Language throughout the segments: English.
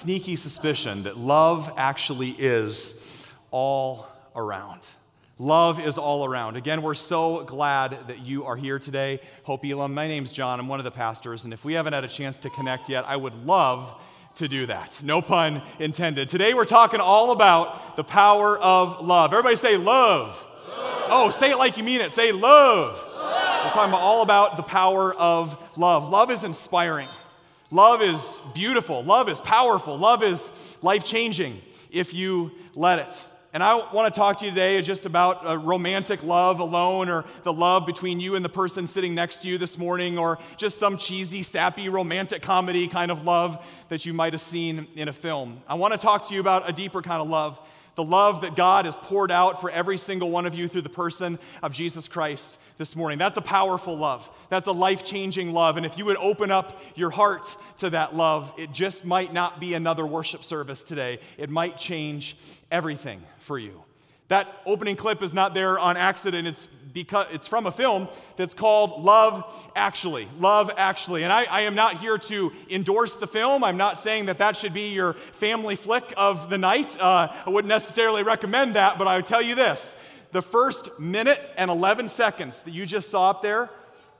Sneaky suspicion that love actually is all around. Love is all around. Again, we're so glad that you are here today. Hope Elam. My name's John. I'm one of the pastors, and if we haven't had a chance to connect yet, I would love to do that. No pun intended. Today we're talking all about the power of love. Everybody say love. love. Oh, say it like you mean it. Say love. love. We're talking about all about the power of love. Love is inspiring. Love is beautiful. Love is powerful. Love is life changing if you let it. And I want to talk to you today just about a romantic love alone, or the love between you and the person sitting next to you this morning, or just some cheesy, sappy, romantic comedy kind of love that you might have seen in a film. I want to talk to you about a deeper kind of love the love that God has poured out for every single one of you through the person of Jesus Christ this morning. That's a powerful love. That's a life changing love. And if you would open up your heart to that love, it just might not be another worship service today. It might change everything for you. That opening clip is not there on accident. It's because it's from a film that's called Love Actually. Love Actually. And I, I, am not here to endorse the film. I'm not saying that that should be your family flick of the night. Uh, I wouldn't necessarily recommend that, but I would tell you this the first minute and 11 seconds that you just saw up there,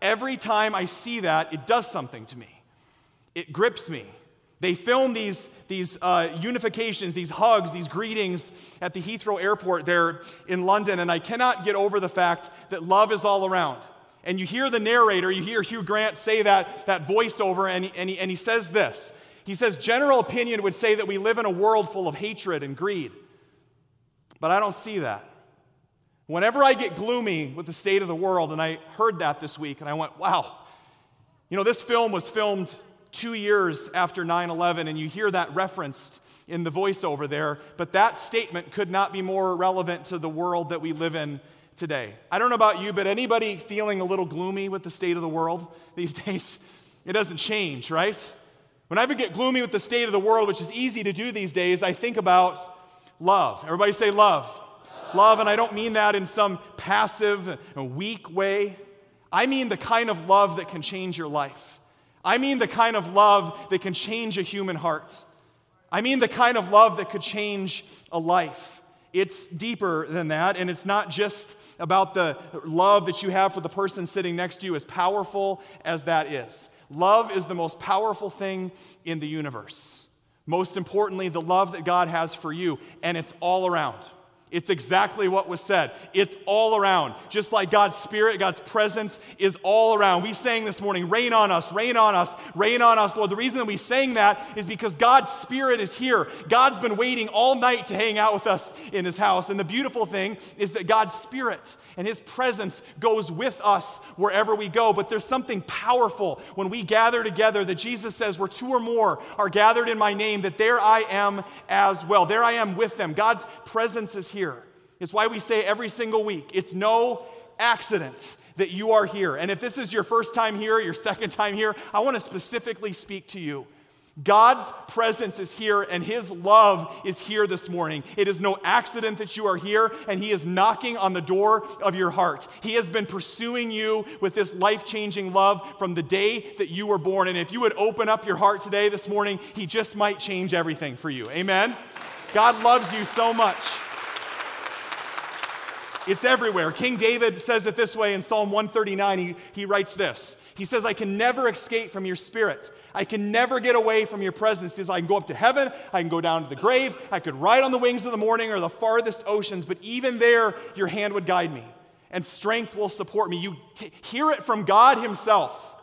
every time I see that, it does something to me. It grips me. They film these, these uh, unifications, these hugs, these greetings at the Heathrow Airport there in London, and I cannot get over the fact that love is all around. And you hear the narrator, you hear Hugh Grant say that, that voiceover, and and, he, and he says this. He says, General opinion would say that we live in a world full of hatred and greed. But I don't see that. Whenever I get gloomy with the state of the world, and I heard that this week, and I went, wow, you know, this film was filmed two years after 9 11, and you hear that referenced in the voiceover there, but that statement could not be more relevant to the world that we live in today. I don't know about you, but anybody feeling a little gloomy with the state of the world these days? It doesn't change, right? When I get gloomy with the state of the world, which is easy to do these days, I think about love. Everybody say love. Love, and I don't mean that in some passive, weak way. I mean the kind of love that can change your life. I mean the kind of love that can change a human heart. I mean the kind of love that could change a life. It's deeper than that, and it's not just about the love that you have for the person sitting next to you, as powerful as that is. Love is the most powerful thing in the universe. Most importantly, the love that God has for you, and it's all around. It's exactly what was said. It's all around. Just like God's Spirit, God's presence is all around. We sang this morning, rain on us, rain on us, rain on us, Lord. The reason we sang that is because God's Spirit is here. God's been waiting all night to hang out with us in His house. And the beautiful thing is that God's Spirit and His presence goes with us wherever we go. But there's something powerful when we gather together that Jesus says, where two or more are gathered in my name, that there I am as well. There I am with them. God's presence is here here. It's why we say every single week it's no accident that you are here. And if this is your first time here, your second time here, I want to specifically speak to you. God's presence is here and His love is here this morning. It is no accident that you are here and He is knocking on the door of your heart. He has been pursuing you with this life changing love from the day that you were born. And if you would open up your heart today, this morning, He just might change everything for you. Amen? God loves you so much. It's everywhere. King David says it this way in Psalm 139. He, he writes this He says, I can never escape from your spirit. I can never get away from your presence. He says, I can go up to heaven, I can go down to the grave, I could ride on the wings of the morning or the farthest oceans, but even there, your hand would guide me, and strength will support me. You t- hear it from God Himself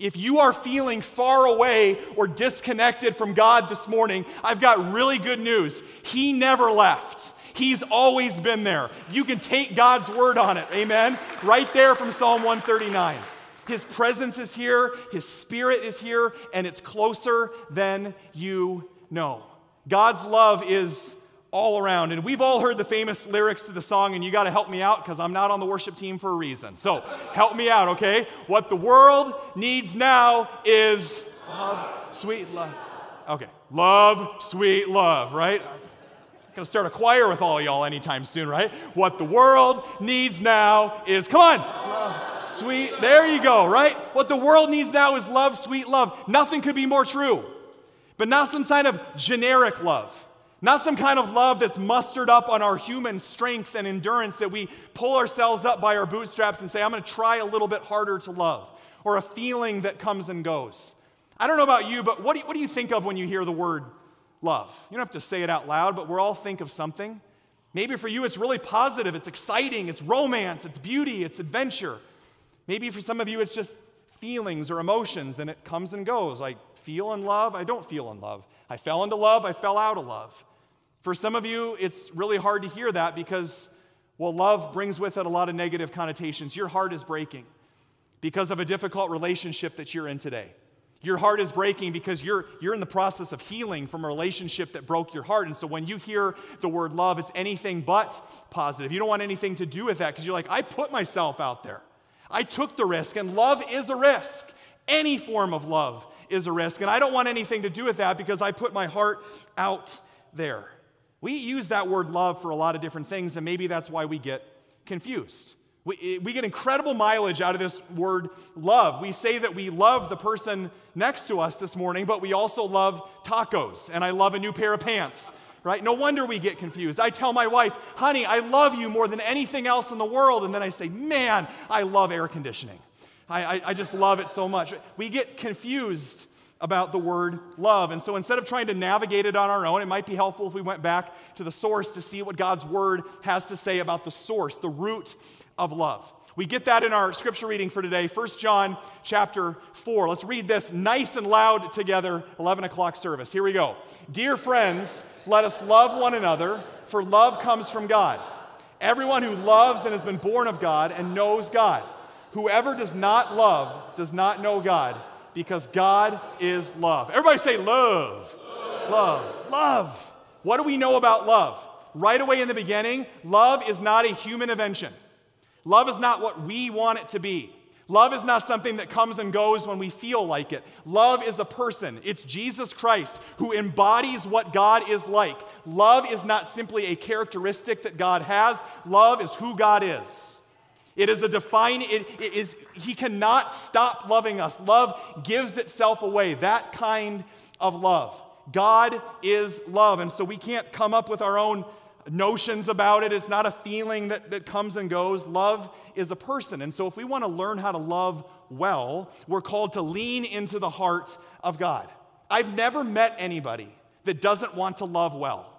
If you are feeling far away or disconnected from God this morning, I've got really good news. He never left. He's always been there. You can take God's word on it. Amen. Right there from Psalm 139. His presence is here, His Spirit is here, and it's closer than you know. God's love is all around. And we've all heard the famous lyrics to the song, and you got to help me out because I'm not on the worship team for a reason. So help me out, okay? What the world needs now is love, sweet love. Okay, love, sweet love, right? Gonna start a choir with all y'all anytime soon, right? What the world needs now is, come on, love, sweet. There you go, right? What the world needs now is love, sweet love. Nothing could be more true, but not some kind of generic love. Not some kind of love that's mustered up on our human strength and endurance that we pull ourselves up by our bootstraps and say, I'm going to try a little bit harder to love, or a feeling that comes and goes. I don't know about you, but what do you, what do you think of when you hear the word love? You don't have to say it out loud, but we're all think of something. Maybe for you, it's really positive, it's exciting, it's romance, it's beauty, it's adventure. Maybe for some of you, it's just feelings or emotions, and it comes and goes. I feel in love, I don't feel in love. I fell into love, I fell out of love. For some of you, it's really hard to hear that because, well, love brings with it a lot of negative connotations. Your heart is breaking because of a difficult relationship that you're in today. Your heart is breaking because you're, you're in the process of healing from a relationship that broke your heart. And so when you hear the word love, it's anything but positive. You don't want anything to do with that because you're like, I put myself out there. I took the risk, and love is a risk. Any form of love is a risk. And I don't want anything to do with that because I put my heart out there. We use that word love for a lot of different things, and maybe that's why we get confused. We, we get incredible mileage out of this word love. We say that we love the person next to us this morning, but we also love tacos, and I love a new pair of pants, right? No wonder we get confused. I tell my wife, honey, I love you more than anything else in the world, and then I say, man, I love air conditioning. I, I, I just love it so much. We get confused about the word love. And so instead of trying to navigate it on our own, it might be helpful if we went back to the source to see what God's word has to say about the source, the root of love. We get that in our scripture reading for today, 1 John chapter 4. Let's read this nice and loud together, 11 o'clock service. Here we go. Dear friends, let us love one another, for love comes from God. Everyone who loves and has been born of God and knows God. Whoever does not love does not know God because God is love. Everybody say love. Love. Love. love. What do we know about love? Right away in the beginning, love is not a human invention. Love is not what we want it to be. Love is not something that comes and goes when we feel like it. Love is a person. It's Jesus Christ who embodies what God is like. Love is not simply a characteristic that God has, love is who God is. It is a define, it, it is, he cannot stop loving us. Love gives itself away, that kind of love. God is love. And so we can't come up with our own notions about it. It's not a feeling that, that comes and goes. Love is a person. And so if we want to learn how to love well, we're called to lean into the heart of God. I've never met anybody that doesn't want to love well.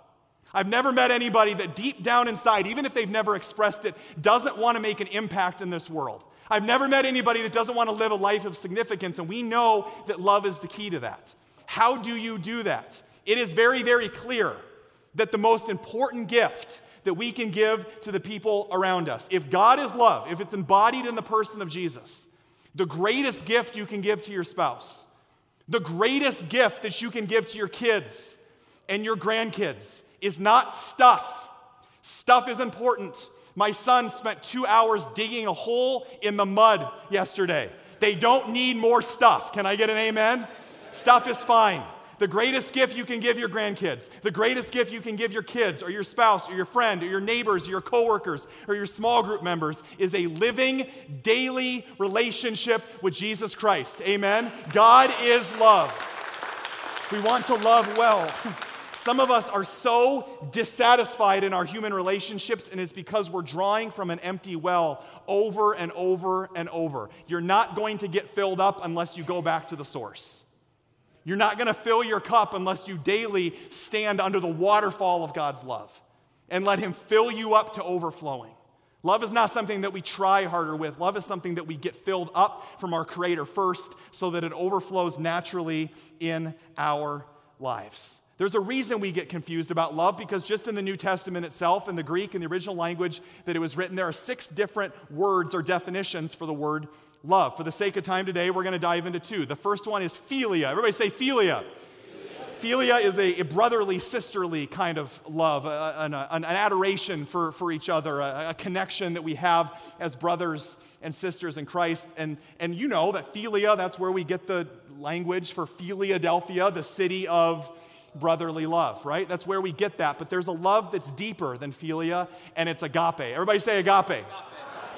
I've never met anybody that deep down inside, even if they've never expressed it, doesn't want to make an impact in this world. I've never met anybody that doesn't want to live a life of significance, and we know that love is the key to that. How do you do that? It is very, very clear that the most important gift that we can give to the people around us, if God is love, if it's embodied in the person of Jesus, the greatest gift you can give to your spouse, the greatest gift that you can give to your kids and your grandkids is not stuff. Stuff is important. My son spent two hours digging a hole in the mud yesterday. They don't need more stuff. Can I get an amen? Stuff is fine. The greatest gift you can give your grandkids, the greatest gift you can give your kids or your spouse or your friend or your neighbors or your coworkers or your small group members is a living, daily relationship with Jesus Christ. Amen? God is love. We want to love well. Some of us are so dissatisfied in our human relationships, and it's because we're drawing from an empty well over and over and over. You're not going to get filled up unless you go back to the source. You're not going to fill your cup unless you daily stand under the waterfall of God's love and let Him fill you up to overflowing. Love is not something that we try harder with. Love is something that we get filled up from our Creator first so that it overflows naturally in our lives. There's a reason we get confused about love because just in the New Testament itself, in the Greek, in the original language that it was written, there are six different words or definitions for the word love. For the sake of time today, we're going to dive into two. The first one is philia. Everybody say philia. Philia is a, brotherly, sisterly kind of love, an, an, adoration for, for each other, a, a, connection that we have as brothers and sisters in Christ. And, and you know that philia, that's where we get the language for Philadelphia, the city of brotherly love, right? That's where we get that. But there's a love that's deeper than philia, and it's agape. Everybody say agape. agape.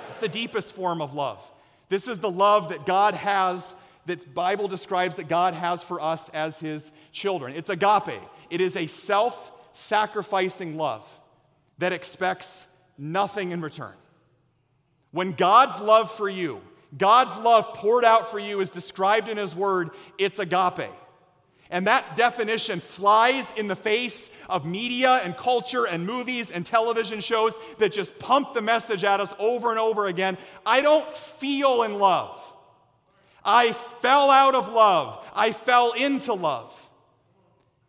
It's the deepest form of love. This is the love that God has that Bible describes that God has for us as his children. It's agape. It is a self-sacrificing love that expects nothing in return. When God's love for you, God's love poured out for you is described in his word, it's agape. And that definition flies in the face of media and culture and movies and television shows that just pump the message at us over and over again. I don't feel in love. I fell out of love. I fell into love.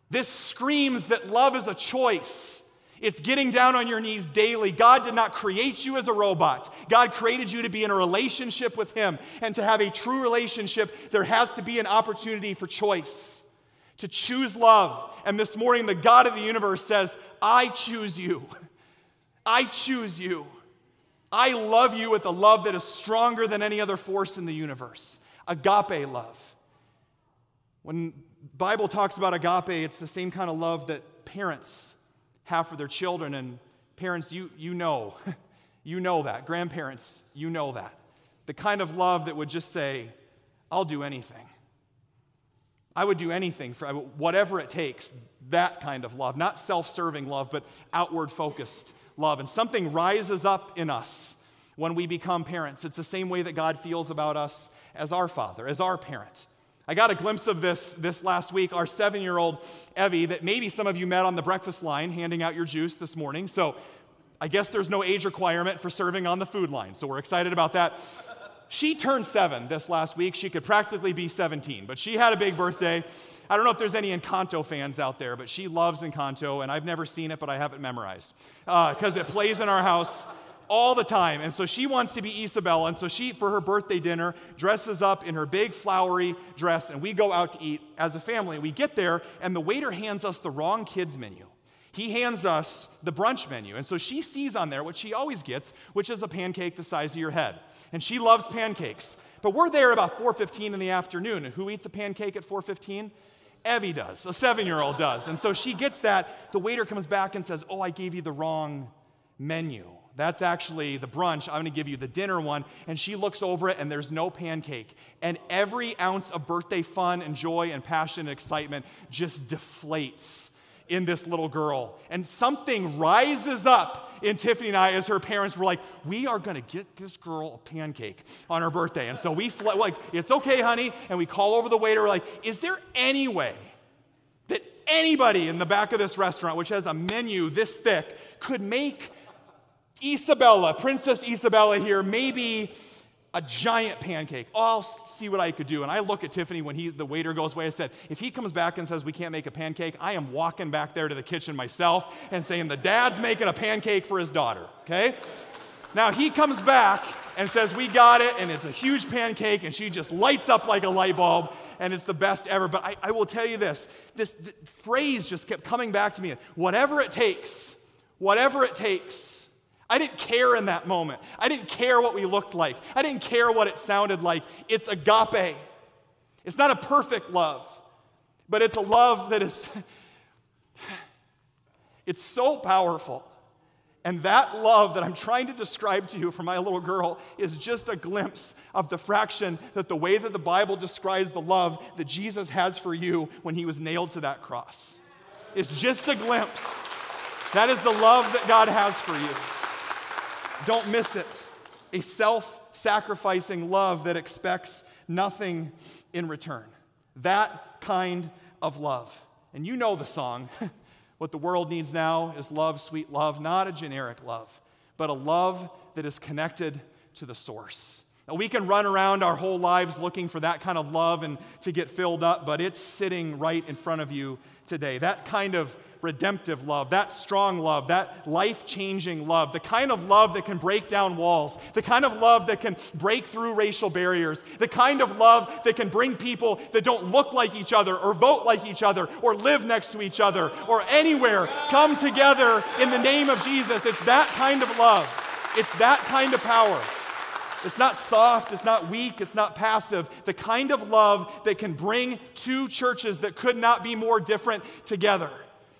This screams that love is a choice. It's getting down on your knees daily. God did not create you as a robot. God created you to be in a relationship with Him. And to have a true relationship, there has to be an opportunity for choice, to choose love. And this morning, the God of the universe says, I choose you. I choose you. I love you with a love that is stronger than any other force in the universe agape love. When Bible talks about agape, it's the same kind of love that parents have for their children. And parents, you, you know, you know that. Grandparents, you know that. The kind of love that would just say, I'll do anything. I would do anything for whatever it takes. That kind of love, not self serving love, but outward focused love. And something rises up in us when we become parents. It's the same way that God feels about us as our father, as our parent. I got a glimpse of this this last week. Our seven year old Evie, that maybe some of you met on the breakfast line handing out your juice this morning. So I guess there's no age requirement for serving on the food line. So we're excited about that. She turned seven this last week. She could practically be 17, but she had a big birthday. I don't know if there's any Encanto fans out there, but she loves Encanto, and I've never seen it, but I have it memorized because uh, it plays in our house all the time. And so she wants to be Isabella. And so she, for her birthday dinner, dresses up in her big flowery dress, and we go out to eat as a family. We get there, and the waiter hands us the wrong kids' menu. He hands us the brunch menu. And so she sees on there what she always gets, which is a pancake the size of your head. And she loves pancakes. But we're there about 4:15 in the afternoon. Who eats a pancake at 4:15? Evie does. A seven-year-old does. And so she gets that. The waiter comes back and says, "Oh, I gave you the wrong menu." That's actually the brunch. I'm going to give you the dinner one. And she looks over it, and there's no pancake. And every ounce of birthday fun and joy and passion and excitement just deflates in this little girl. And something rises up in Tiffany and I as her parents were like, we are going to get this girl a pancake on her birthday. And so we, fl- like, it's okay, honey. And we call over the waiter, like, is there any way that anybody in the back of this restaurant, which has a menu this thick, could make Isabella, Princess Isabella here, maybe a giant pancake. Oh, I'll see what I could do. And I look at Tiffany when he, the waiter goes away. I said, if he comes back and says we can't make a pancake, I am walking back there to the kitchen myself and saying the dad's making a pancake for his daughter. Okay? Now he comes back and says we got it, and it's a huge pancake, and she just lights up like a light bulb, and it's the best ever. But I, I will tell you this: this phrase just kept coming back to me. Whatever it takes, whatever it takes I didn't care in that moment. I didn't care what we looked like. I didn't care what it sounded like. It's agape. It's not a perfect love, but it's a love that is it's so powerful. And that love that I'm trying to describe to you for my little girl is just a glimpse of the fraction that the way that the Bible describes the love that Jesus has for you when he was nailed to that cross. It's just a glimpse. That is the love that God has for you. Don't miss it. A self sacrificing love that expects nothing in return. That kind of love. And you know the song. what the world needs now is love, sweet love, not a generic love, but a love that is connected to the source. Now, we can run around our whole lives looking for that kind of love and to get filled up, but it's sitting right in front of you today. That kind of redemptive love, that strong love, that life changing love, the kind of love that can break down walls, the kind of love that can break through racial barriers, the kind of love that can bring people that don't look like each other or vote like each other or live next to each other or anywhere come together in the name of Jesus. It's that kind of love, it's that kind of power. It's not soft, it's not weak, it's not passive. The kind of love that can bring two churches that could not be more different together.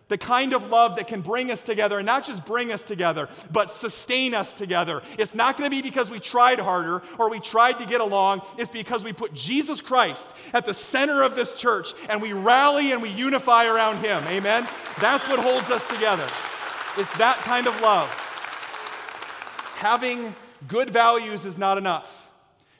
The kind of love that can bring us together, and not just bring us together, but sustain us together. It's not going to be because we tried harder or we tried to get along. It's because we put Jesus Christ at the center of this church and we rally and we unify around Him. Amen? That's what holds us together. It's that kind of love. Having Good values is not enough.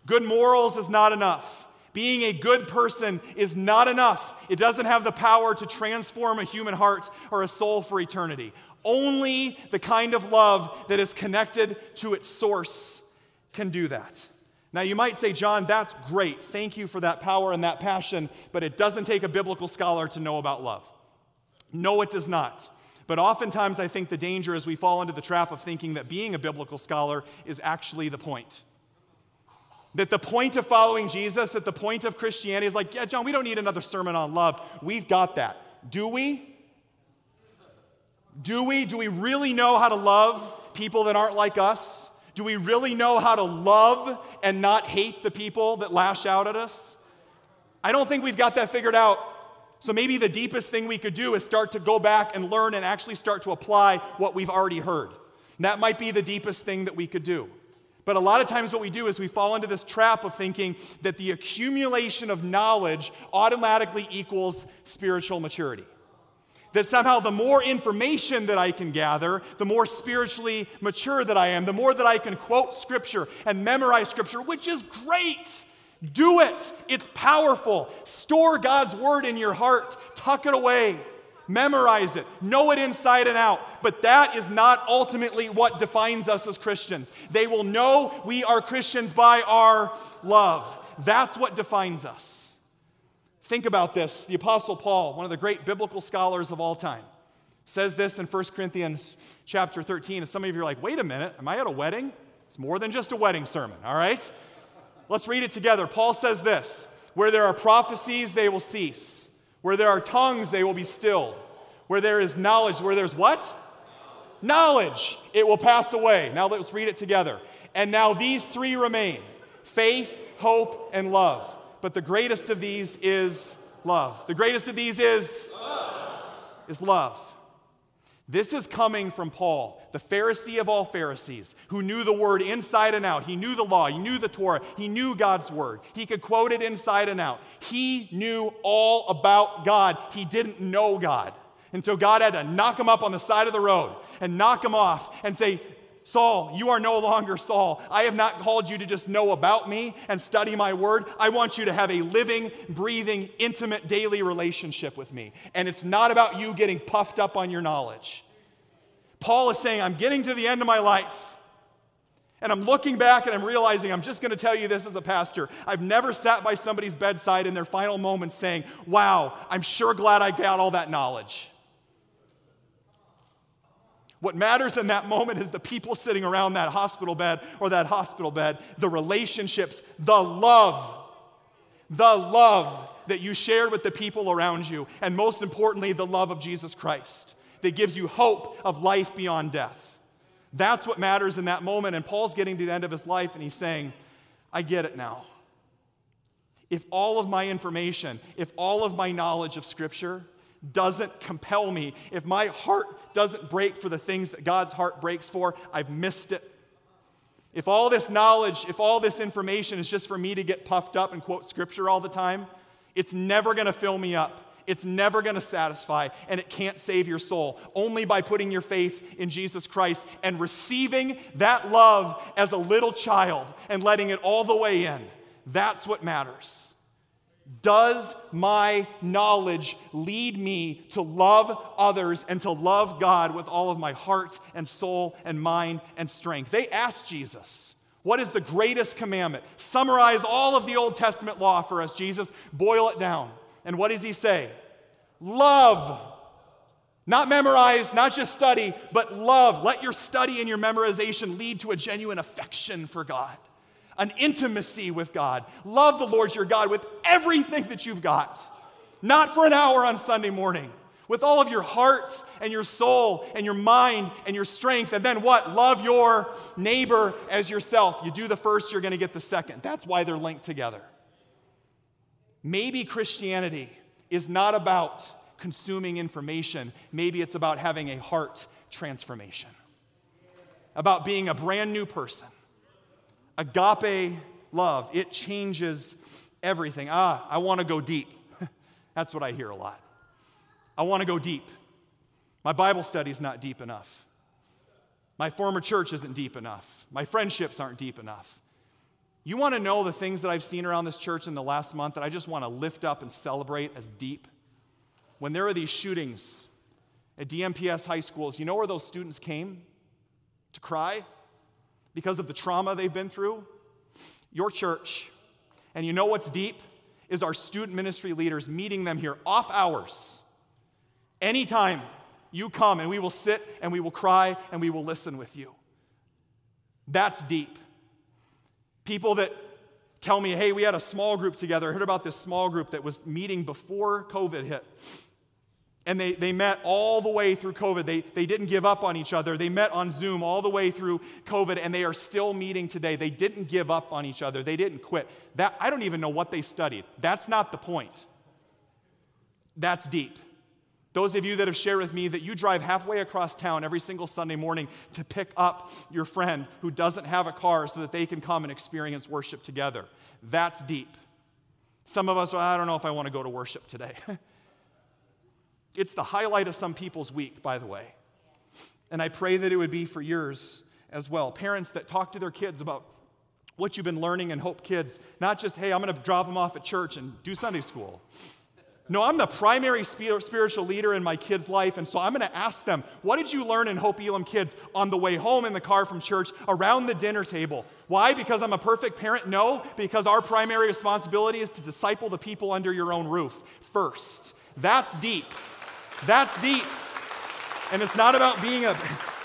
Good morals is not enough. Being a good person is not enough. It doesn't have the power to transform a human heart or a soul for eternity. Only the kind of love that is connected to its source can do that. Now, you might say, John, that's great. Thank you for that power and that passion, but it doesn't take a biblical scholar to know about love. No, it does not. But oftentimes, I think the danger is we fall into the trap of thinking that being a biblical scholar is actually the point. That the point of following Jesus, that the point of Christianity is like, yeah, John, we don't need another sermon on love. We've got that. Do we? Do we? Do we really know how to love people that aren't like us? Do we really know how to love and not hate the people that lash out at us? I don't think we've got that figured out. So maybe the deepest thing we could do is start to go back and learn and actually start to apply what we've already heard. And that might be the deepest thing that we could do. But a lot of times, what we do is we fall into this trap of thinking that the accumulation of knowledge automatically equals spiritual maturity. That somehow the more information that I can gather, the more spiritually mature that I am, the more that I can quote scripture and memorize scripture, which is great. Do it. It's powerful. Store God's word in your heart, tuck it away, memorize it, know it inside and out. But that is not ultimately what defines us as Christians. They will know we are Christians by our love. That's what defines us. Think about this. The Apostle Paul, one of the great biblical scholars of all time, says this in 1 Corinthians chapter 13. And some of you are like, wait a minute, am I at a wedding? It's more than just a wedding sermon, all right? Let's read it together. Paul says this Where there are prophecies, they will cease. Where there are tongues, they will be stilled. Where there is knowledge, where there's what? Knowledge, it will pass away. Now let's read it together. And now these three remain faith, hope, and love. But the greatest of these is love. The greatest of these is love. Is love. This is coming from Paul, the Pharisee of all Pharisees, who knew the word inside and out. He knew the law, he knew the Torah, he knew God's word. He could quote it inside and out. He knew all about God. He didn't know God. And so God had to knock him up on the side of the road and knock him off and say, Saul, you are no longer Saul. I have not called you to just know about me and study my word. I want you to have a living, breathing, intimate daily relationship with me. And it's not about you getting puffed up on your knowledge. Paul is saying, I'm getting to the end of my life. And I'm looking back and I'm realizing I'm just going to tell you this as a pastor. I've never sat by somebody's bedside in their final moments saying, Wow, I'm sure glad I got all that knowledge. What matters in that moment is the people sitting around that hospital bed or that hospital bed, the relationships, the love, the love that you shared with the people around you, and most importantly, the love of Jesus Christ that gives you hope of life beyond death. That's what matters in that moment. And Paul's getting to the end of his life and he's saying, I get it now. If all of my information, if all of my knowledge of Scripture, doesn't compel me, if my heart doesn't break for the things that God's heart breaks for, I've missed it. If all this knowledge, if all this information is just for me to get puffed up and quote scripture all the time, it's never going to fill me up. It's never going to satisfy, and it can't save your soul. Only by putting your faith in Jesus Christ and receiving that love as a little child and letting it all the way in. That's what matters. Does my knowledge lead me to love others and to love God with all of my heart and soul and mind and strength? They asked Jesus, What is the greatest commandment? Summarize all of the Old Testament law for us, Jesus. Boil it down. And what does he say? Love. Not memorize, not just study, but love. Let your study and your memorization lead to a genuine affection for God an intimacy with God. Love the Lord your God with everything that you've got, not for an hour on Sunday morning, with all of your heart and your soul and your mind and your strength. And then what? Love your neighbor as yourself. You do the first, you're going to get the second. That's why they're linked together. Maybe Christianity is not about consuming information, maybe it's about having a heart transformation, about being a brand new person Agape love, it changes everything. Ah, I want to go deep. That's what I hear a lot. I want to go deep. My Bible study is not deep enough. My former church isn't deep enough. My friendships aren't deep enough. You want to know the things that I've seen around this church in the last month that I just want to lift up and celebrate as deep? When there are these shootings at DMPS high schools, you know where those students came to cry? Because of the trauma they've been through? Your church. And you know what's deep? Is our student ministry leaders meeting them here off hours. Anytime you come, and we will sit and we will cry and we will listen with you. That's deep. People that tell me, hey, we had a small group together. I heard about this small group that was meeting before COVID hit. And they, they met all the way through COVID. They, they didn't give up on each other. They met on Zoom all the way through COVID, and they are still meeting today. They didn't give up on each other. They didn't quit. That, I don't even know what they studied. That's not the point. That's deep. Those of you that have shared with me that you drive halfway across town every single Sunday morning to pick up your friend who doesn't have a car so that they can come and experience worship together. That's deep. Some of us, I don't know if I want to go to worship today. It's the highlight of some people's week, by the way. And I pray that it would be for yours as well. Parents that talk to their kids about what you've been learning and Hope Kids, not just, hey, I'm going to drop them off at church and do Sunday school. No, I'm the primary spiritual leader in my kids' life, and so I'm going to ask them, what did you learn in Hope Elam Kids on the way home in the car from church, around the dinner table? Why? Because I'm a perfect parent? No, because our primary responsibility is to disciple the people under your own roof first. That's deep. That's deep. And it's not about being a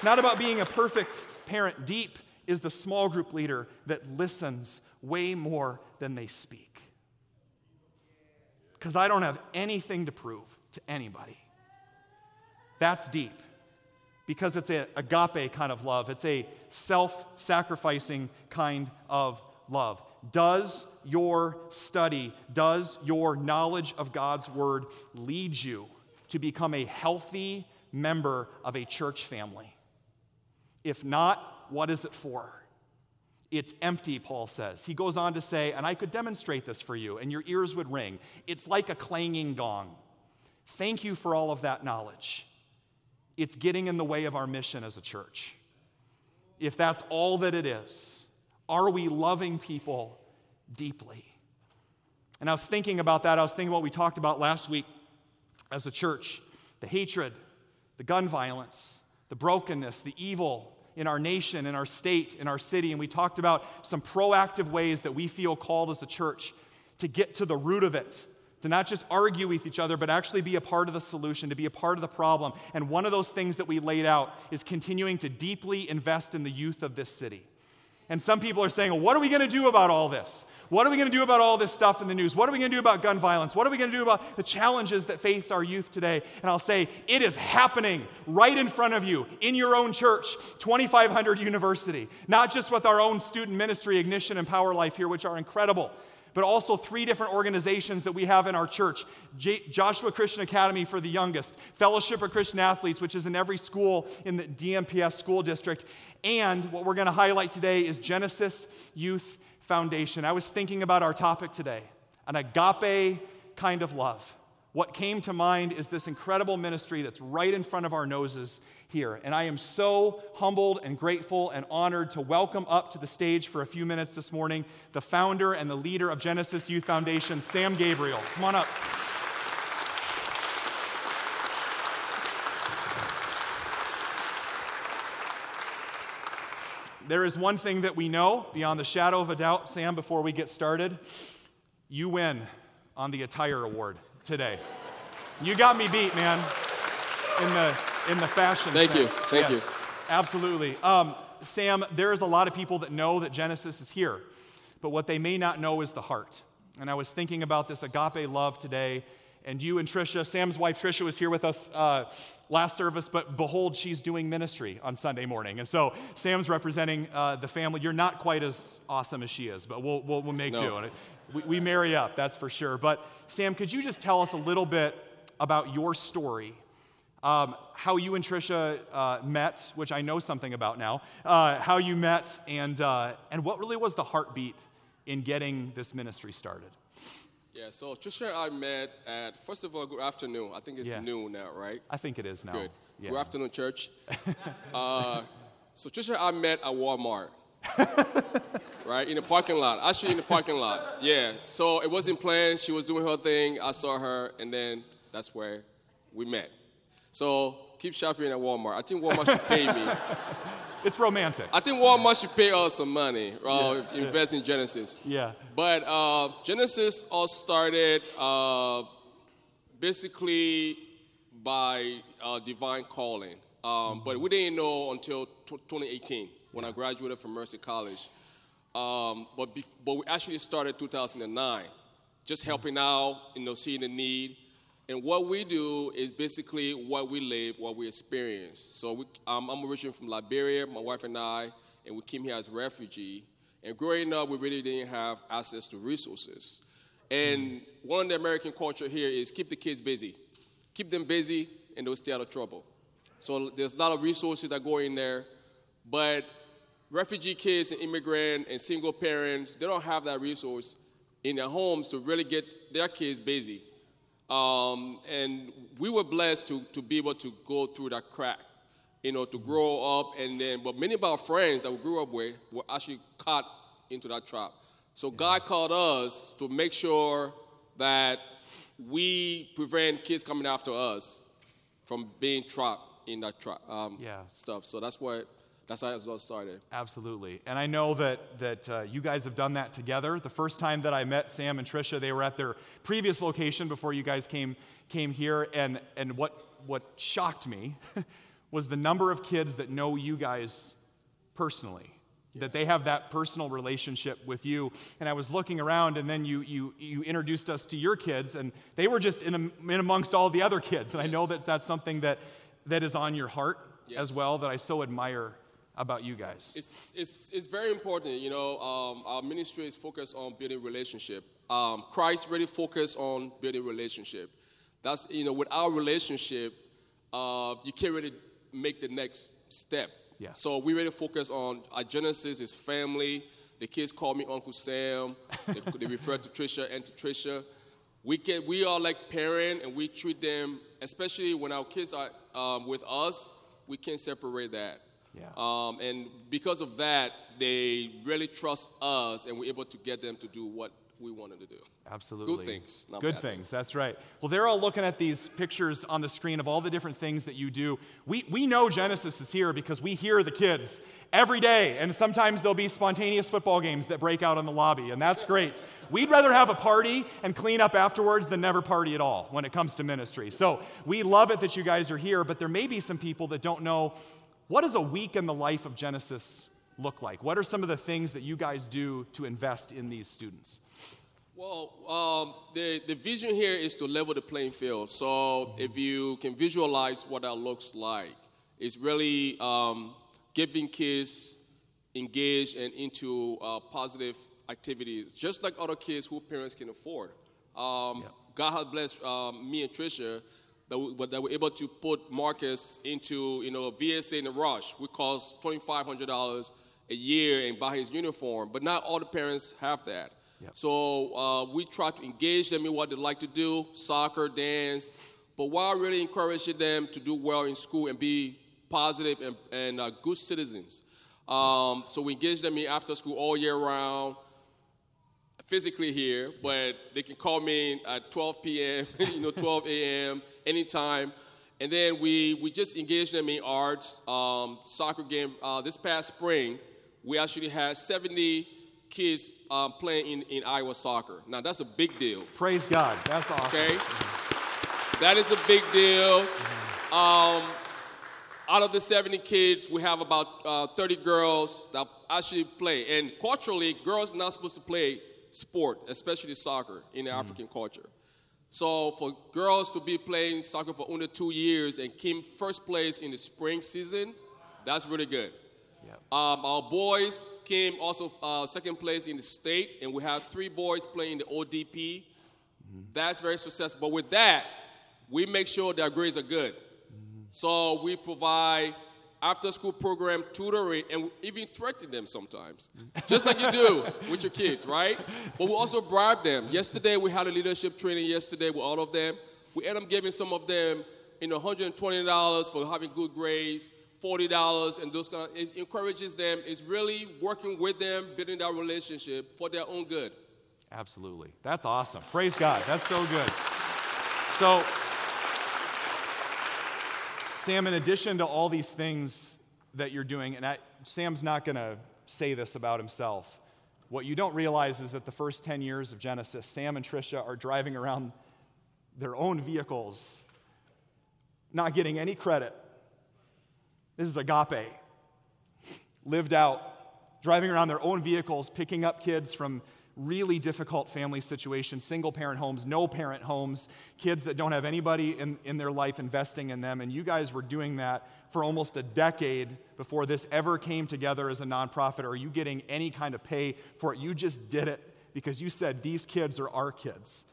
not about being a perfect parent. Deep is the small group leader that listens way more than they speak. Because I don't have anything to prove to anybody. That's deep. Because it's an agape kind of love, it's a self sacrificing kind of love. Does your study, does your knowledge of God's word lead you to become a healthy member of a church family? If not, what is it for? It's empty, Paul says. He goes on to say, and I could demonstrate this for you, and your ears would ring. It's like a clanging gong. Thank you for all of that knowledge. It's getting in the way of our mission as a church. If that's all that it is, are we loving people deeply? And I was thinking about that. I was thinking about what we talked about last week as a church the hatred, the gun violence, the brokenness, the evil in our nation, in our state, in our city. And we talked about some proactive ways that we feel called as a church to get to the root of it, to not just argue with each other, but actually be a part of the solution, to be a part of the problem. And one of those things that we laid out is continuing to deeply invest in the youth of this city. And some people are saying, well, what are we going to do about all this? What are we going to do about all this stuff in the news? What are we going to do about gun violence? What are we going to do about the challenges that face our youth today? And I'll say, it is happening right in front of you in your own church, 2500 University, not just with our own student ministry, Ignition and Power Life here, which are incredible but also three different organizations that we have in our church J- Joshua Christian Academy for the youngest, Fellowship of Christian Athletes, which is in every school in the DMPS school district, and what we're going to highlight today is Genesis Youth Foundation. I was thinking about our topic today an agape kind of love. what came to mind is this incredible ministry that's right in front of our noses here. And I am so humbled and grateful and honored to welcome up to the stage for a few minutes this morning the founder and the leader of Genesis Youth Foundation, Sam Gabriel. Come on up. There is one thing that we know beyond the shadow of a doubt, Sam, before we get started. You win on the attire award today. You got me beat, man, in the, in the fashion Thank you. Thank Yes, you. Absolutely. Um, Sam, there's a lot of people that know that Genesis is here, but what they may not know is the heart. And I was thinking about this agape love today, and you and Trisha, Sam's wife Trisha was here with us uh, last service, but behold, she's doing ministry on Sunday morning. And so Sam's representing uh, the family. You're not quite as awesome as she is, but we'll, we'll, we'll make No. do. We, we marry up, that's for sure. But Sam, could you just tell us a little bit about your story? Um, how you and Trisha uh, met, which I know something about now, uh, how you met, and, uh, and what really was the heartbeat in getting this ministry started? Yeah, so Trisha and I met at, first of all, good afternoon. I think it's Yeah. noon now, right? I think it is now. Good. Yeah. Good afternoon, church. uh, so Trisha and I met at Walmart, right? In the parking lot. Actually, in the parking lot. Yeah. So it wasn't planned. She was doing her thing. I saw her, and then that's where we met. So keep shopping at Walmart. I think Walmart should pay me. It's romantic. I think Walmart should pay us some money, uh, invest in Genesis. Yeah. But uh, Genesis all started uh, basically by uh, divine calling. Um, but we didn't know until tw 2018 when I graduated from Mercy College. Um, but, bef- but we actually started 2009, just helping out, you know, seeing the need. And what we do is basically what we live, what we experience. So we, um, I'm originally from Liberia, my wife and I, and we came here as refugee. And growing up, we really didn't have access to resources. And one of the American culture here is keep the kids busy. Keep them busy, and they'll stay out of trouble. So there's a lot of resources that go in there, but refugee kids and immigrant and single parents, they don't have that resource in their homes to really get their kids busy. Um, and we were blessed to, to be able to go through that crack, you know, to grow up. And then, but many of our friends that we grew up with were actually caught into that trap. So God called us to make sure that we prevent kids coming after us from being trapped in that trap um, Yeah. stuff. So that's what that's how it all started. Absolutely. And I know that, that uh, you guys have done that together. The first time that I met Sam and Trisha, they were at their previous location before you guys came, came here. And, and what, what shocked me was the number of kids that know you guys personally. That they have that personal relationship with you. And I was looking around, and then you, you, you introduced us to your kids, and they were just in, in amongst all the other kids. And I know that that's something that, that is on your heart as well, that I so admire about you guys. It's, it's, it's very important, you know, um, our ministry is focused on building relationship. Um, Christ really focused on building relationship. That's, you know, with our relationship, uh, you can't really make the next step. Yeah. So we really focus on our Genesis is family. The kids call me Uncle Sam. they, they refer to Trisha and to Trisha. We can, we are like parent, and we treat them, especially when our kids are um, with us. We can't separate that. Yeah. Um, and because of that, they really trust us, and we're able to get them to do what we want them to do. Absolutely. Good things, Good things. things. That's right. Well, they're all looking at these pictures on the screen of all the different things that you do. We, we know Genesis is here because we hear the kids every day, and sometimes there'll be spontaneous football games that break out in the lobby, and that's great. We'd rather have a party and clean up afterwards than never party at all when it comes to ministry. So we love it that you guys are here, but there may be some people that don't know what does a week in the life of Genesis look like? What are some of the things that you guys do to invest in these students? Well, um, the, the vision here is to level the playing field. So if you can visualize what that looks like, it's really um, giving kids engaged and into uh, positive activities, just like other kids who parents can afford. Um, God has blessed um, me and Trisha that we, that we're able to put Marcus into you know VSA in the rush, which costs twenty five hundred dollars a year and buy his uniform. But not all the parents have that. So uh, we try to engage them in what they like to do soccer, dance, but while really encouraging them to do well in school and be positive and, and uh, good citizens. Um, so we engage them in after school all year round, physically here, but they can call me at 12 p.m., you know, 12 a.m., anytime. And then we, we just engaged them in arts, um, soccer game. Uh, this past spring, we actually had 70 kids um, playing in, in Iowa soccer. Now, that's a big deal. Praise God. That's awesome. Okay? That is a big deal. Um, out of the 70 kids, we have about uh, 30 girls that actually play. And culturally, girls are not supposed to play sport, especially soccer in the African culture. So for girls to be playing soccer for under two years and came first place in the spring season, that's really good. Um, our boys came also uh, second place in the state, and we have three boys playing the ODP. That's very successful. But with that, we make sure their grades are good. So we provide after school program tutoring and even threaten them sometimes, just like you do with your kids, right? But we also bribe them. Yesterday, we had a leadership training yesterday with all of them. We ended up giving some of them you know, $120 for having good grades, $40, and those kind of, it encourages them. It's really working with them, building that relationship for their own good. Absolutely. That's awesome. Praise God. That's so good. So, Sam, in addition to all these things that you're doing, and I, Sam's not going to say this about himself, what you don't realize is that the first 10 years of Genesis, Sam and Trisha are driving around their own vehicles, not getting any credit. This is agape, lived out, driving around their own vehicles, picking up kids from really difficult family situations single parent homes, no parent homes, kids that don't have anybody in, in their life investing in them. And you guys were doing that for almost a decade before this ever came together as a nonprofit. Are you getting any kind of pay for it? You just did it because you said these kids are our kids.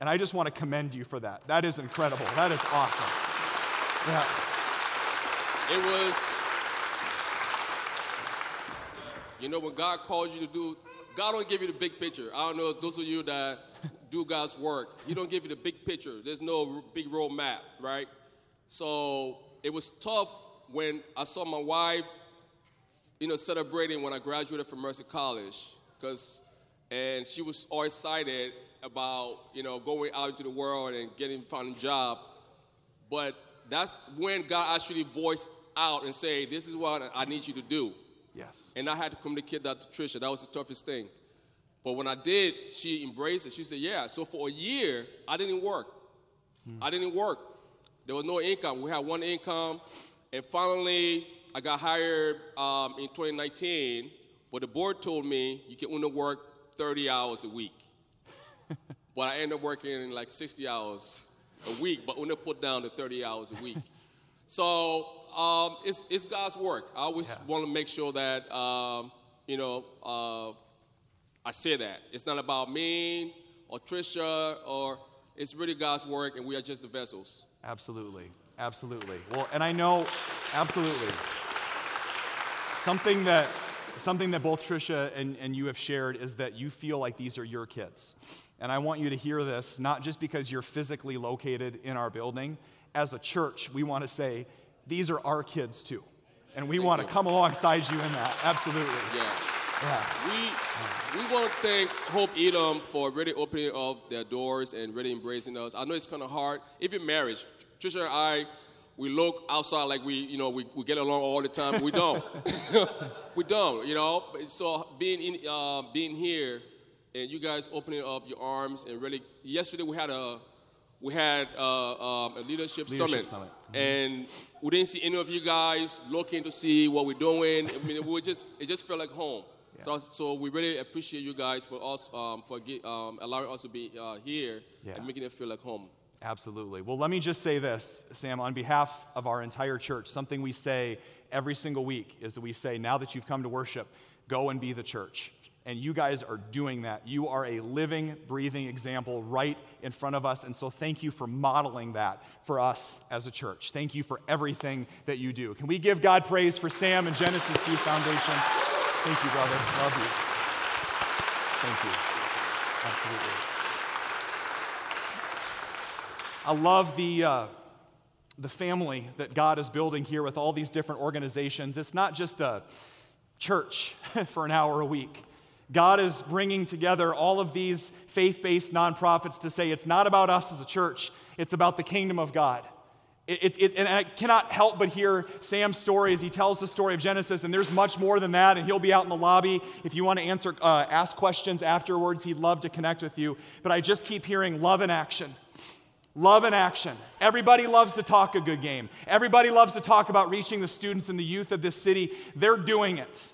And I just want to commend you for that. That is incredible. That is awesome. Yeah. It was, you know, when God calls you to do, God don't give you the big picture. I don't know those of you that do God's work. He don't give you the big picture. There's no big road map, right? So it was tough when I saw my wife, you know, celebrating when I graduated from Mercy College, because, and she was all excited about, you know, going out into the world and getting finding a job. But that's when God actually voiced out and say, "This is what I need you to do." Yes. And I had to communicate that to Trisha. That was the toughest thing. But when I did, she embraced it. She said, Yeah. So for a year, I didn't work. I didn't work. There was no income. We had one income. And finally, I got hired um, in 2019. But the board told me you can only work 30 hours a week. but I ended up working like 60 hours a week, but only put down to 30 hours a week. So um, it's, it's God's work. I always want to make sure that, um, you know, uh, I say that. It's not about me or Trisha, or it's really God's work, and we are just the vessels. Absolutely. Absolutely. Well, and I know, absolutely. Something that, something that both Trisha and, and you have shared is that you feel like these are your kids. And I want you to hear this, not just because you're physically located in our building. As a church, we want to say, these are our kids too. And we want to come alongside you in that. Absolutely. Yeah. Yeah. We, we want to thank Hope Elam for really opening up their doors and really embracing us. I know it's kind of hard. Even marriage, Trisha and I, we look outside like we, you know, we, we get along all the time, but we don't. we don't, you know. So being in, uh, being here, and you guys opening up your arms and really. Yesterday we had a we had uh, um, a leadership, summit, summit. and we didn't see any of you guys looking to see what we're doing. I mean, we just it just felt like home. So, so we really appreciate you guys for us um, for ge- um, allowing us to be uh, here Yeah. and making it feel like home. Absolutely. Well, let me just say this, Sam, on behalf of our entire church, something we say every single week is that we say, now that you've come to worship, go and be the church. And you guys are doing that. You are a living, breathing example right in front of us. And so thank you for modeling that for us as a church. Thank you for everything that you do. Can we give God praise for Sam and Genesis Youth Foundation? Thank you, brother. Love you. Thank you. Absolutely. I love the, uh, the family that God is building here with all these different organizations. It's not just a church for an hour a week. God is bringing together all of these faith based nonprofits to say it's not about us as a church, it's about the kingdom of God. It, it, and I cannot help but hear Sam's story as he tells the story of Genesis, and there's much more than that. And he'll be out in the lobby if you want to answer, uh, ask questions afterwards. He'd love to connect with you. But I just keep hearing love in action. Love in action. Everybody loves to talk a good game. Everybody loves to talk about reaching the students and the youth of this city. They're doing it.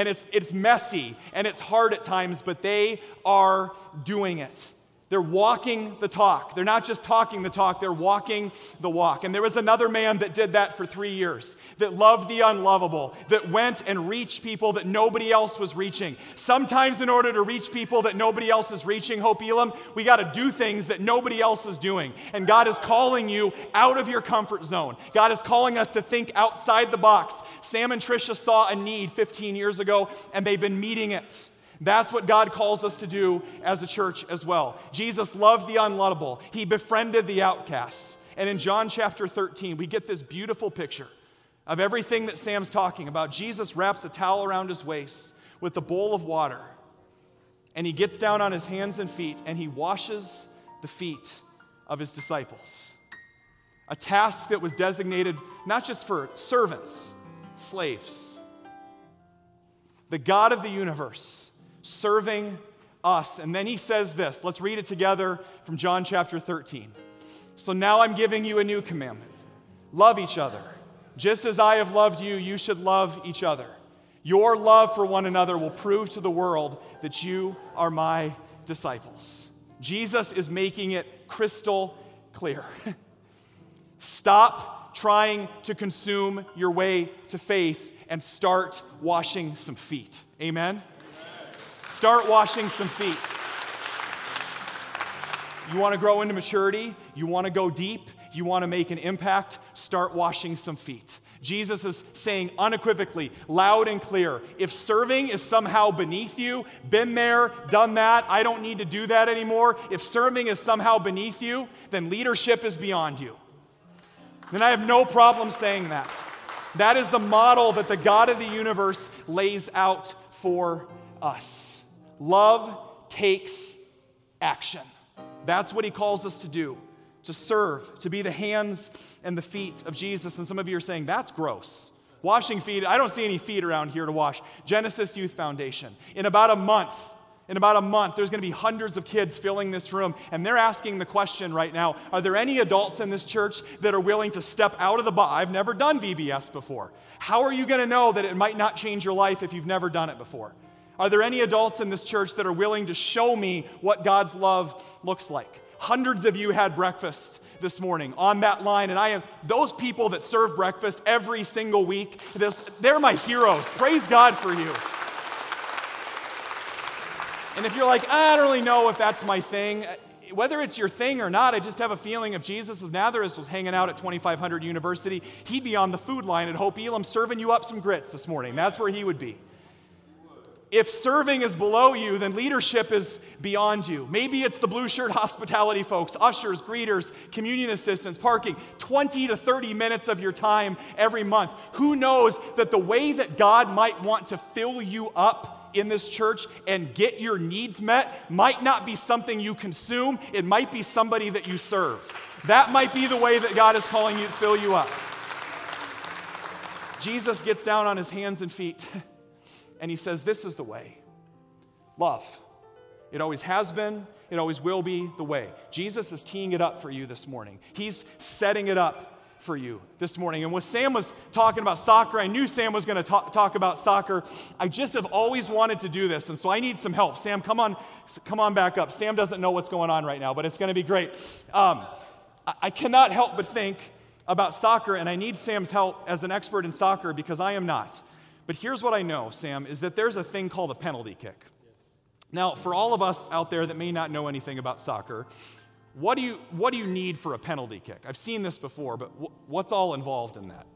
And it's, it's messy and it's hard at times, but they are doing it. They're walking the talk. They're not just talking the talk, they're walking the walk. And there was another man that did that for three years, that loved the unlovable, that went and reached people that nobody else was reaching. Sometimes, in order to reach people that nobody else is reaching, Hope Elam, we got to do things that nobody else is doing. And God is calling you out of your comfort zone. God is calling us to think outside the box. Sam and Tricia saw a need 15 years ago, and they've been meeting it. That's what God calls us to do as a church as well. Jesus loved the unlovable, He befriended the outcasts. And in John chapter 13, we get this beautiful picture of everything that Sam's talking about. Jesus wraps a towel around his waist with a bowl of water, and he gets down on his hands and feet and he washes the feet of his disciples. A task that was designated not just for servants, slaves. The God of the universe serving us. And then he says this. Let's read it together from John chapter 13. So now I'm giving you a new commandment love each other. Just as I have loved you, you should love each other. Your love for one another will prove to the world that you are my disciples. Jesus is making it crystal clear. Stop trying to consume your way to faith and start washing some feet. Amen? Start washing some feet. You want to grow into maturity? You want to go deep? You want to make an impact? Start washing some feet. Jesus is saying unequivocally, loud and clear if serving is somehow beneath you, been there, done that, I don't need to do that anymore. If serving is somehow beneath you, then leadership is beyond you. Then I have no problem saying that. That is the model that the God of the universe lays out for us. Love takes action. That's what he calls us to do to serve, to be the hands and the feet of Jesus. And some of you are saying, that's gross. Washing feet, I don't see any feet around here to wash. Genesis Youth Foundation. In about a month, in about a month, there's going to be hundreds of kids filling this room, and they're asking the question right now Are there any adults in this church that are willing to step out of the box? I've never done VBS before. How are you going to know that it might not change your life if you've never done it before? Are there any adults in this church that are willing to show me what God's love looks like? Hundreds of you had breakfast this morning on that line, and I am those people that serve breakfast every single week. This, they're my heroes. Praise God for you. And if you're like, I don't really know if that's my thing, whether it's your thing or not, I just have a feeling if Jesus of Nazareth was hanging out at 2500 University, he'd be on the food line at Hope Elam serving you up some grits this morning. That's where he would be. If serving is below you, then leadership is beyond you. Maybe it's the blue shirt hospitality folks, ushers, greeters, communion assistants, parking, 20 to 30 minutes of your time every month. Who knows that the way that God might want to fill you up in this church and get your needs met might not be something you consume, it might be somebody that you serve. That might be the way that God is calling you to fill you up. Jesus gets down on his hands and feet. and he says, This is the way love. It always has been, it always will be the way. Jesus is teeing it up for you this morning. He's setting it up for you this morning. And when Sam was talking about soccer, I knew Sam was going to talk, about soccer. I just have always wanted to do this, and so I need some help. Sam, come on, come on back up. Sam doesn't know what's going on right now, but it's going to be great. Um, I cannot help but think about soccer, and I need Sam's help as an expert in soccer because I am not. But here's what I know, Sam, is that there's a thing called a penalty kick. Yes. Now, for all of us out there that may not know anything about soccer, what do you, what do you need for a penalty kick? I've seen this before, but what's all involved in that?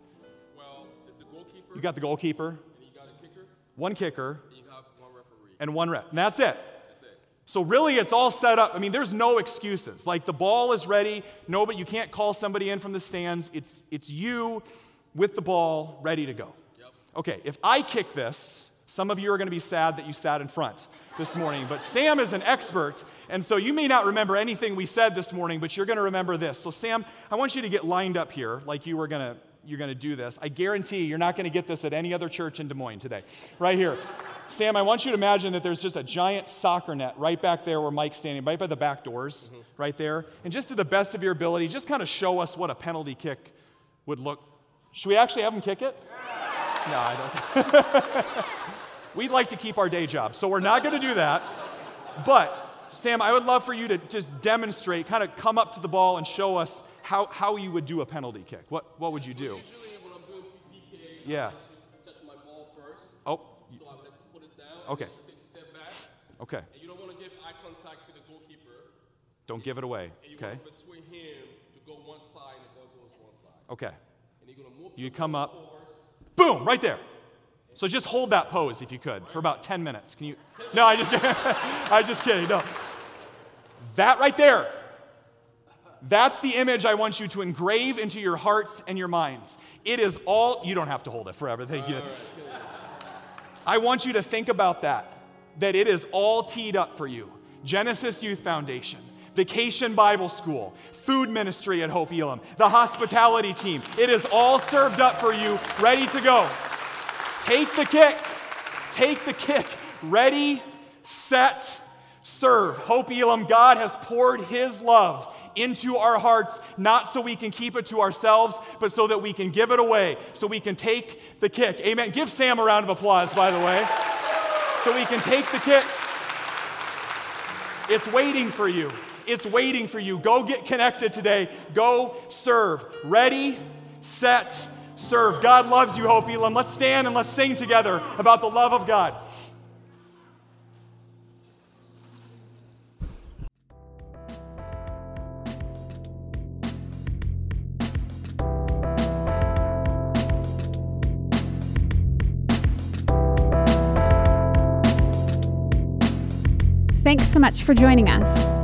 Well, it's the goalkeeper. You got the goalkeeper. And you got a kicker. One kicker. And you have one referee. And one ref. And that's it. That's it. So really it's all set up. I mean, there's no excuses. Like the ball is ready. No, but you can't call somebody in from the stands. It's it's you with the ball ready to go. Okay, if I kick this, some of you are going to be sad that you sat in front this morning, but Sam is an expert, and so you may not remember anything we said this morning, but you're going to remember this. So Sam, I want you to get lined up here like you were going to you're going to do this. I guarantee you're not going to get this at any other church in Des Moines today. Right here. Sam, I want you to imagine that there's just a giant soccer net right back there where Mike's standing, right by the back doors, mm-hmm. right there. And just to the best of your ability, just kind of show us what a penalty kick would look. Should we actually have him kick it? No, I don't. We'd like to keep our day job, so we're not going to do that. But, Sam, I would love for you to just demonstrate, kind of come up to the ball and show us how, how you would do a penalty kick. What, what would you do? Usually when I'm doing PK, yeah. I to touch my ball first. Oh. So I like to put it down. Okay. take a step back. Okay. And you don't want to give eye contact to the goalkeeper. Don't give it away. And you Okay. want to swing him to go one side and the ball goes one side. Okay. And you're going to move You come up. forward. Boom, right there. So just hold that pose if you could for about 10 minutes. Can you? No, I just I just kidding. No. That right there. That's the image I want you to engrave into your hearts and your minds. It is all you don't have to hold it forever. Thank you. I want you to think about that. That it is all teed up for you. Genesis Youth Foundation, Vacation Bible School, food ministry at Hope Elam, the hospitality team. It is all served up for you, ready to go. Take the kick. Take the kick. Ready, set, serve. Hope Elam, God has poured His love into our hearts, not so we can keep it to ourselves, but so that we can give it away, so we can take the kick. Amen. Give Sam a round of applause, by the way. So we can take the kick. It's waiting for you. It's waiting for you. Go get connected today. Go serve. Ready, set, serve. God loves you, Hope Elam. Let's stand and let's sing together about the love of God. Thanks so much for joining us.